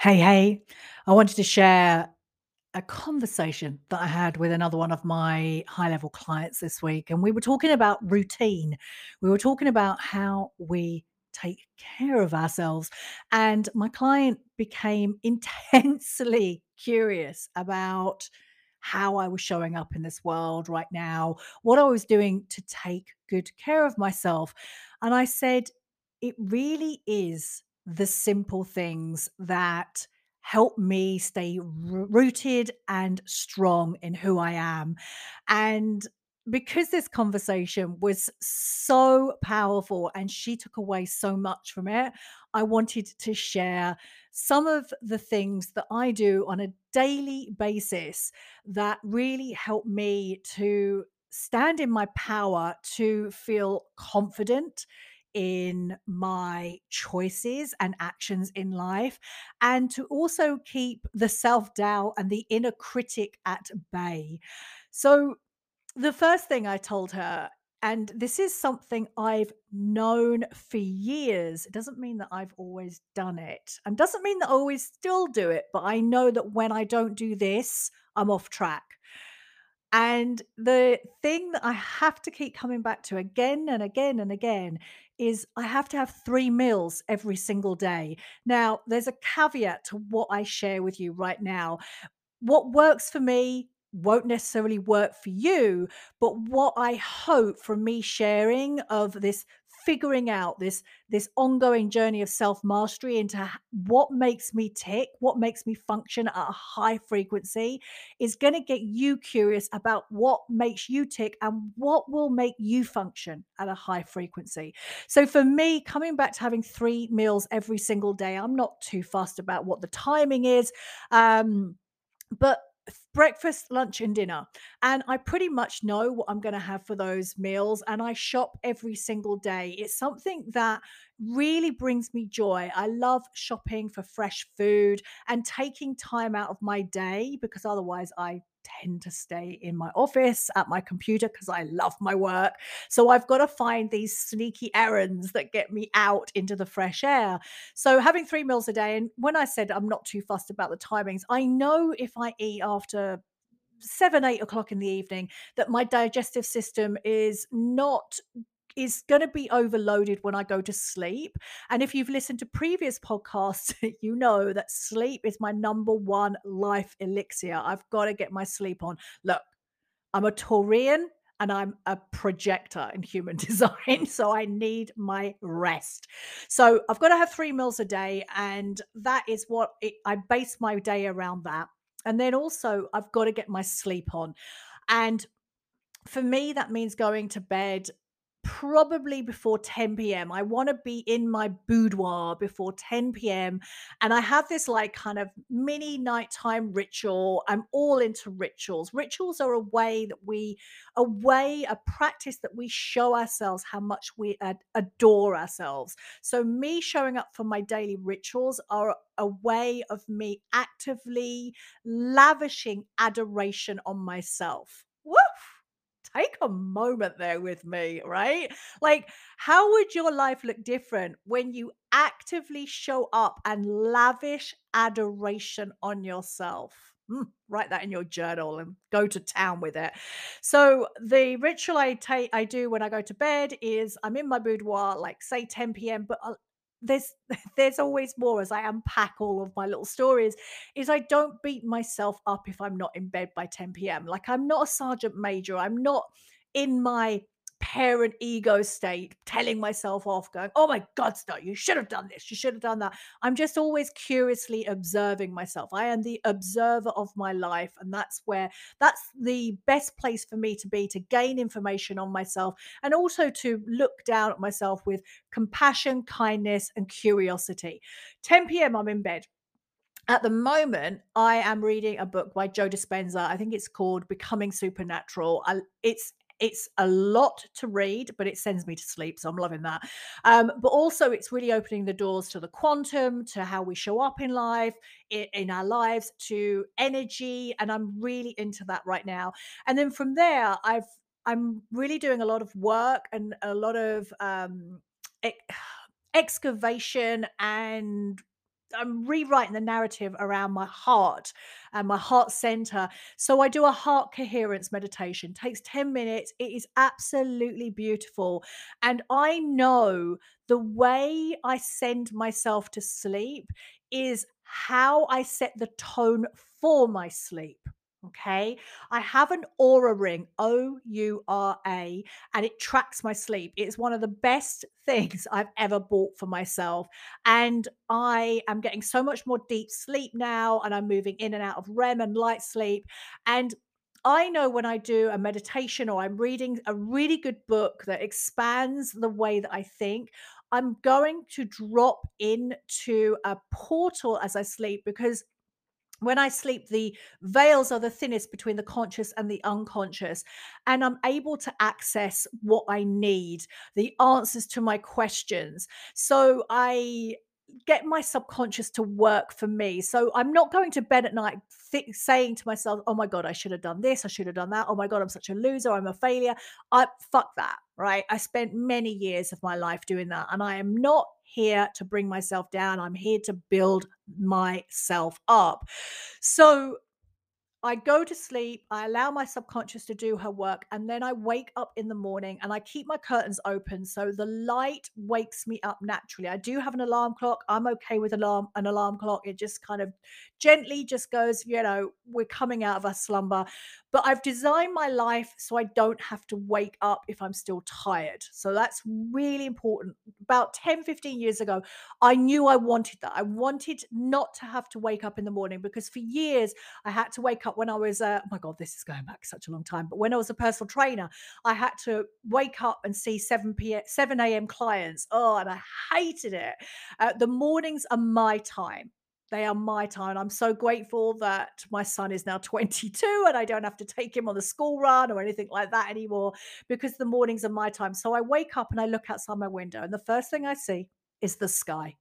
Hey, hey. I wanted to share a conversation that I had with another one of my high level clients this week. And we were talking about routine. We were talking about how we take care of ourselves. And my client became intensely curious about how I was showing up in this world right now, what I was doing to take good care of myself. And I said, it really is the simple things that help me stay rooted and strong in who I am. And because this conversation was so powerful and she took away so much from it, I wanted to share some of the things that I do on a daily basis that really help me to stand in my power to feel confident in my choices and actions in life, and to also keep the self doubt and the inner critic at bay. So, the first thing I told her, and this is something I've known for years, it doesn't mean that I've always done it, and doesn't mean that I always still do it, but I know that when I don't do this, I'm off track. And the thing that I have to keep coming back to again and again and again is I have to have 3 meals every single day. Now, there's a caveat to what I share with you right now. What works for me won't necessarily work for you, but what I hope from me sharing of this figuring out this this ongoing journey of self mastery into what makes me tick, what makes me function at a high frequency is going to get you curious about what makes you tick and what will make you function at a high frequency. So for me, coming back to having three meals every single day, I'm not too fussed about what the timing is. Um, but breakfast, lunch, and dinner. And I pretty much know what I'm going to have for those meals. And I shop every single day. It's something that really brings me joy. I love shopping for fresh food and taking time out of my day because otherwise I tend to stay in my office at my computer because I love my work. So I've got to find these sneaky errands that get me out into the fresh air. So having 3 meals a day and when I said I'm not too fussed about the timings, I know if I eat after 7, 8 o'clock in the evening that my digestive system is not is going to be overloaded when I go to sleep. And if you've listened to previous podcasts, you know that sleep is my number one life elixir. I've got to get my sleep on. Look, I'm a Taurian and I'm a projector in human design. So I need my rest. So I've got to have three meals a day. And that is what it, I base my day around that. And then also, I've got to get my sleep on. And for me, that means going to bed probably before 10 p.m. I want to be in my boudoir before 10 p.m. And I have this like kind of mini nighttime ritual. I'm all into rituals. Rituals are a way that we, a way, a practice that we show ourselves how much we ad- adore ourselves. So, me showing up for my daily rituals are a way of me actively lavishing adoration on myself. Woo! Take a moment there with me, right? Like, how would your life look different when you actively show up and lavish adoration on yourself? Mm, write that in your journal and go to town with it. So the ritual I take I do when I go to bed is I'm in my boudoir, like say 10 p.m. But i there's there's always more as I unpack all of my little stories is I don't beat myself up if I'm not in bed by 10 p.m. Like I'm not a sergeant major. I'm not in my parent ego state telling myself off going oh my god Star, you should have done this you should have done that i'm just always curiously observing myself i am the observer of my life and that's where that's the best place for me to be to gain information on myself and also to look down at myself with compassion kindness and curiosity 10 p.m i'm in bed at the moment, I am reading a book by Joe Dispenza. I think it's called Becoming Supernatural. I, it's it's a lot to read, but it sends me to sleep, so I'm loving that. Um, but also, it's really opening the doors to the quantum, to how we show up in life, in, our lives, to energy, and I'm really into that right now. And then from there, I've I'm really doing a lot of work and a lot of um, ex- excavation and I'm rewriting the narrative around my heart and my heart center. So I do a heart coherence meditation. Takes 10 minutes. It is absolutely beautiful. And I know the way I send myself to sleep is how I set the tone for my sleep. Okay. I have an Oura ring, O U R A, and it tracks my sleep. It's one of the best things I've ever bought for myself. And I am getting so much more deep sleep now, and I'm moving in and out of REM and light sleep. And I know when I do a meditation or I'm reading a really good book that expands the way that I think, I'm going to drop into a portal as I sleep because when I sleep, the veils are the thinnest between the conscious and the unconscious. And I'm able to access what I need, the answers to my questions. So I get my subconscious to work for me. So I'm not going to bed at night th- saying to myself, "Oh my god, I should have done this. I should have done that. Oh my god, I'm such a loser. I'm a failure." I fuck that, right? I spent many years of my life doing that, and I am not here to bring myself down. I'm here to build myself up. So I go to sleep, I allow my subconscious to do her work, and then I wake up in the morning and I keep my curtains open so the light wakes me up naturally. I do have an alarm clock. I'm okay with alarm an alarm clock. It just kind of gently just goes, you know, we're coming out of our slumber. But I've designed my life so I don't have to wake up if I'm still tired. So that's really important. About 10, 15 years ago, I knew I wanted that. I wanted not to have to wake up in the morning because for years I had to wake up when I was, uh, oh my God, this is going back such a long time. But when I was a personal trainer, I had to wake up and see 7 p.m., 7 a.m. clients. Oh, and I hated it. Uh, the mornings are my time they are my time. I'm so grateful that my son is now 22 and I don't have to take him on the school run or anything like that anymore because the mornings are my time. So I wake up and I look outside my window, and the first thing I see is the sky.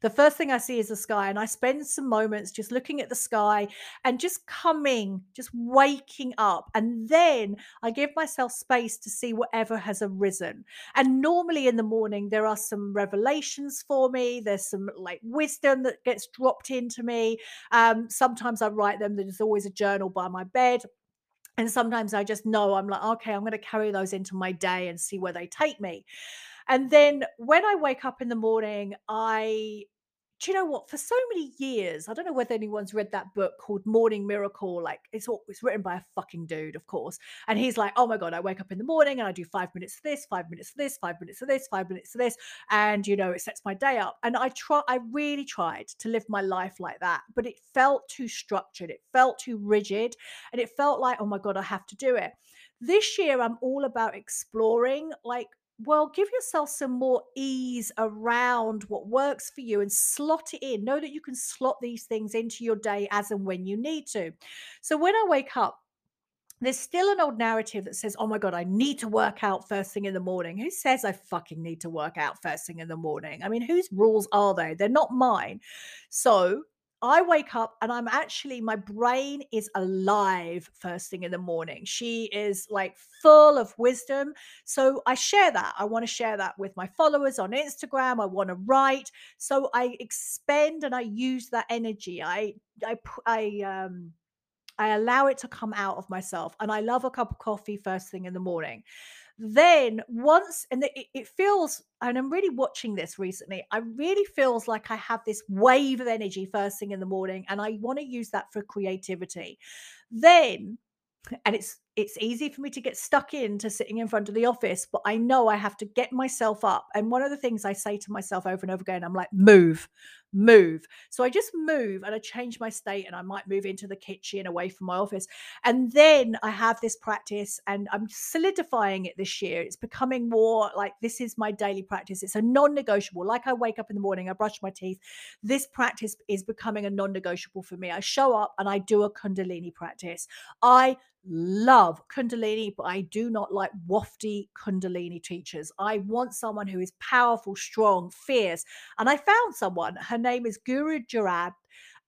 The first thing I see is the sky, and I spend some moments just looking at the sky and just coming, just waking up. And then I give myself space to see whatever has arisen. And normally in the morning, there are some revelations for me, there's some like wisdom that gets dropped into me. Um, sometimes I write them, there's always a journal by my bed. And sometimes I just know I'm like, okay, I'm going to carry those into my day and see where they take me. And then when I wake up in the morning, I do you know what? For so many years, I don't know whether anyone's read that book called Morning Miracle. Like it's all it's written by a fucking dude, of course. And he's like, oh my God, I wake up in the morning and I do five minutes of this, five minutes of this, five minutes of this, five minutes of this. And you know, it sets my day up. And I try, I really tried to live my life like that, but it felt too structured, it felt too rigid, and it felt like, oh my God, I have to do it. This year, I'm all about exploring like well, give yourself some more ease around what works for you and slot it in. Know that you can slot these things into your day as and when you need to. So when I wake up, there's still an old narrative that says, oh my God, I need to work out first thing in the morning. Who says I fucking need to work out first thing in the morning? I mean, whose rules are they? They're not mine. So I wake up and I'm actually, my brain is alive first thing in the morning. She is like full of wisdom. So I share that. I want to share that with my followers on Instagram. I want to write. So I expend and I use that energy. I, I, I, um, I allow it to come out of myself. And I love a cup of coffee first thing in the morning then once and it, it, feels and i'm really watching this recently i really feels like i have this wave of energy first thing in the morning and i want to use that for creativity. Then and it's it's easy for me to get stuck into sitting in front of the office but i know i have to get myself up and one of the things i say to myself over and over again i'm like move move so i just move and i change my state and i might move into the kitchen away from my office and then i have this practice and i'm solidifying it this year it's becoming more like this is my daily practice it's a non-negotiable like i wake up in the morning i brush my teeth this practice is becoming a non-negotiable for me i show up and i do a kundalini practice i love Kundalini, but I do not like wafty Kundalini teachers. I want someone who is powerful, strong, fierce. And I found someone. Her name is Guru Jagat.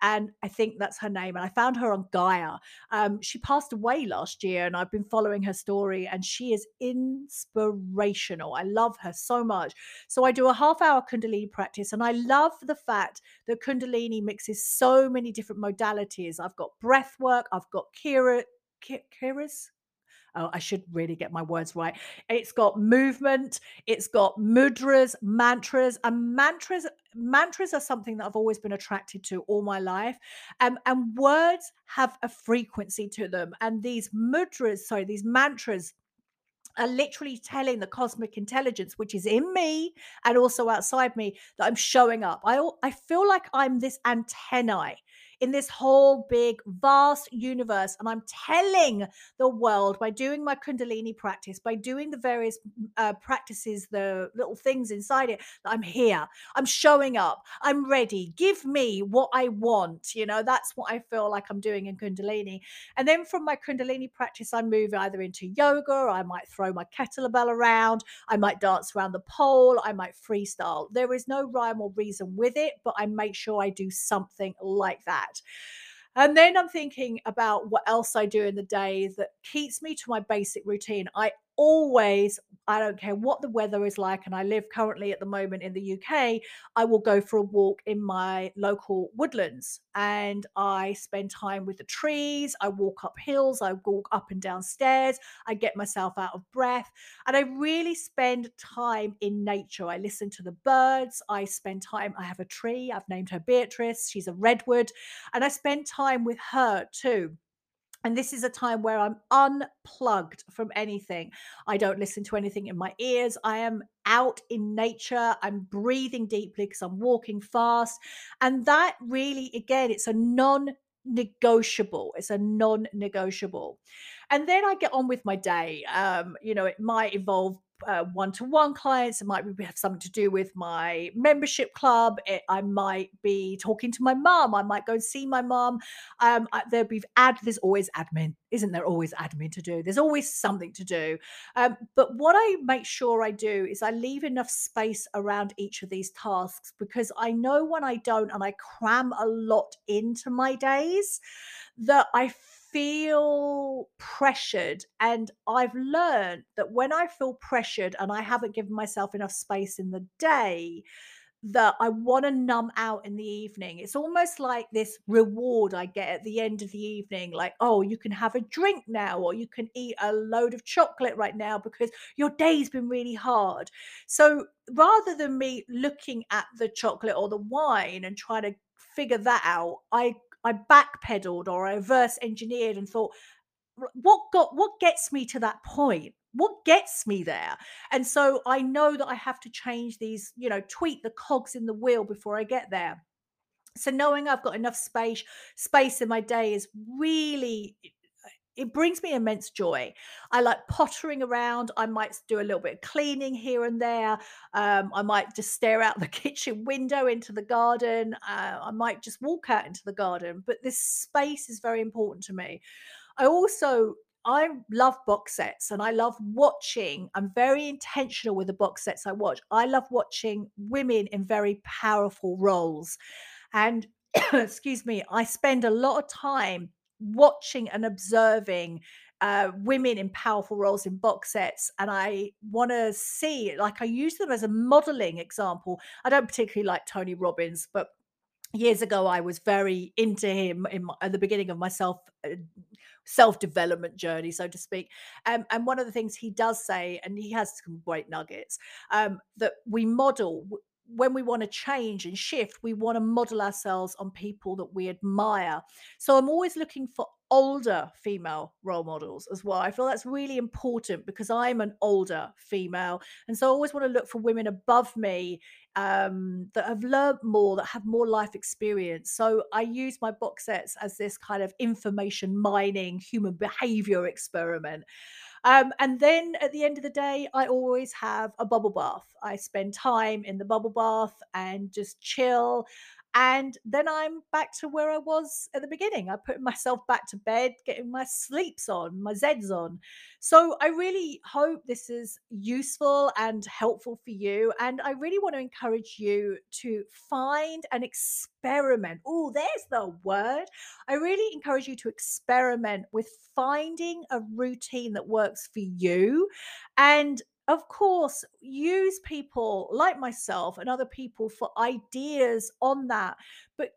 and I think that's her name. And I found her on Gaia. Um, she passed away last year, and I've been following her story, and she is inspirational. I love her so much. So I do a half hour Kundalini practice, and I love the fact that Kundalini mixes so many different modalities. I've got breath work, I've got kriya. Kriya's Oh, I should really get my words right. It's got movement, it's got mudras, mantras, and mantras. Mantras are something that I've always been attracted to all my life. Um, and words have a frequency to them. And these mudras, sorry, these mantras are literally telling the cosmic intelligence which is in me and also outside me that I'm showing up. I I feel like I'm this antennae in this whole big, vast universe. And I'm telling the world by doing my Kundalini practice, by doing the various uh, practices, the little things inside it, that I'm here. I'm showing up. I'm ready. Give me what I want. You know, that's what I feel like I'm doing in Kundalini. And then from my Kundalini practice, I move either into yoga, or I might throw my kettlebell around, I might dance around the pole, I might freestyle. There is no rhyme or reason with it, but I make sure I do something like that. And then I'm thinking about what else I do in the day that keeps me to my basic routine. I always, I don't care what the weather is like, and I live currently at the moment in the UK, I will go for a walk in my local woodlands and I spend time with the trees. I walk up hills, I walk up and down stairs, I get myself out of breath, and I really spend time in nature. I listen to the birds, I spend time, I have a tree, I've named her Beatrice, she's a redwood, and I spend time with her too. And this is a time where I'm unplugged from anything. I don't listen to anything in my ears. I am out in nature. I'm breathing deeply because I'm walking fast. And that really, again, it's a non negotiable. It's a non negotiable. And then I get on with my day. Um, you know, it might involve one to one clients. It might be, have something to do with my membership club. It, I might be talking to my mom. I might go and see my mom. Um, there'll be ad. There's always admin, isn't there? Always admin to do. There's always something to do. Um, but what I make sure I do is I leave enough space around each of these tasks because I know when I don't and I cram a lot into my days that I feel pressured. And I've learned that when I feel pressured and I haven't given myself enough space in the day, that I want to numb out in the evening. It's almost like this reward I get at the end of the evening like, oh, you can have a drink now, or you can eat a load of chocolate right now because your day's been really hard. So rather than me looking at the chocolate or the wine and trying to figure that out, I I backpedaled or I reverse engineered and thought, what got what gets me to that point? What gets me there? And so I know that I have to change these, you know, tweak the cogs in the wheel before I get there. So knowing I've got enough space space in my day is really it brings me immense joy. I like pottering around. I might do a little bit of cleaning here and there. Um, I might just stare out the kitchen window into the garden. Uh, I might just walk out into the garden. But this space is very important to me. I also I love box sets and I love watching. I'm very intentional with the box sets I watch. I love watching women in very powerful roles. And excuse me, I spend a lot of time watching and observing uh, women in powerful roles in box sets and i want to see like i use them as a modeling example. I don't particularly like tony robbins but years ago i was very into him in my, at the beginning of my self uh, self development journey so to speak. Um, and one of the things he does say and he has some great nuggets um, that we model when we want to change and shift, we want to model ourselves on people that we admire. So I'm always looking for older female role models as well. I feel that's really important because I'm an older female. And so I always want to look for women above me um, that have learned more, that have more life experience. So I use my box sets as this kind of information mining human behavior experiment. Um, and then at the end of the day, I always have a bubble bath. I spend time in the bubble bath and just chill. And then I'm back to where I was at the beginning. I put myself back to bed, getting my sleeps on, my Zeds on. So I really hope this is useful and helpful for you. And I really want to encourage you to find and experiment. Oh, there's the word. I really encourage you to experiment with finding a routine that works for you and of course, use people like myself and other people for ideas on that. But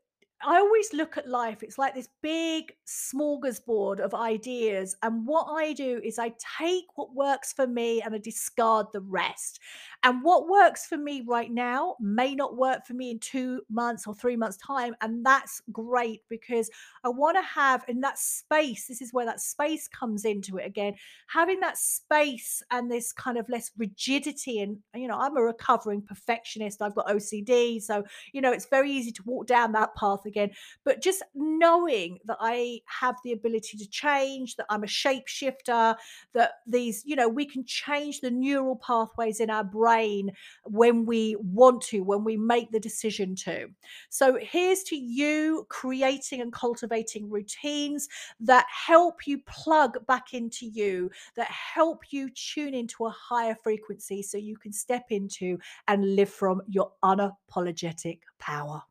I always look at life, it's like this big smorgasbord of ideas. And what I do is I take what works for me and I discard the rest. And what works for me right now may not work for me in two months or three months' time. And that's great because I want to have in that space, this is where that space comes into it again, having that space and this kind of less rigidity. And, you know, I'm a recovering perfectionist, I've got OCD. So, you know, it's very easy to walk down that path again. But just knowing that I have the ability to change, that I'm a shapeshifter, that these, you know, we can change the neural pathways in our brain when we want to, when we make the decision to. So here's to you creating and cultivating routines that help you plug back into you, that help you tune into a higher frequency so you can step into and live from your unapologetic power.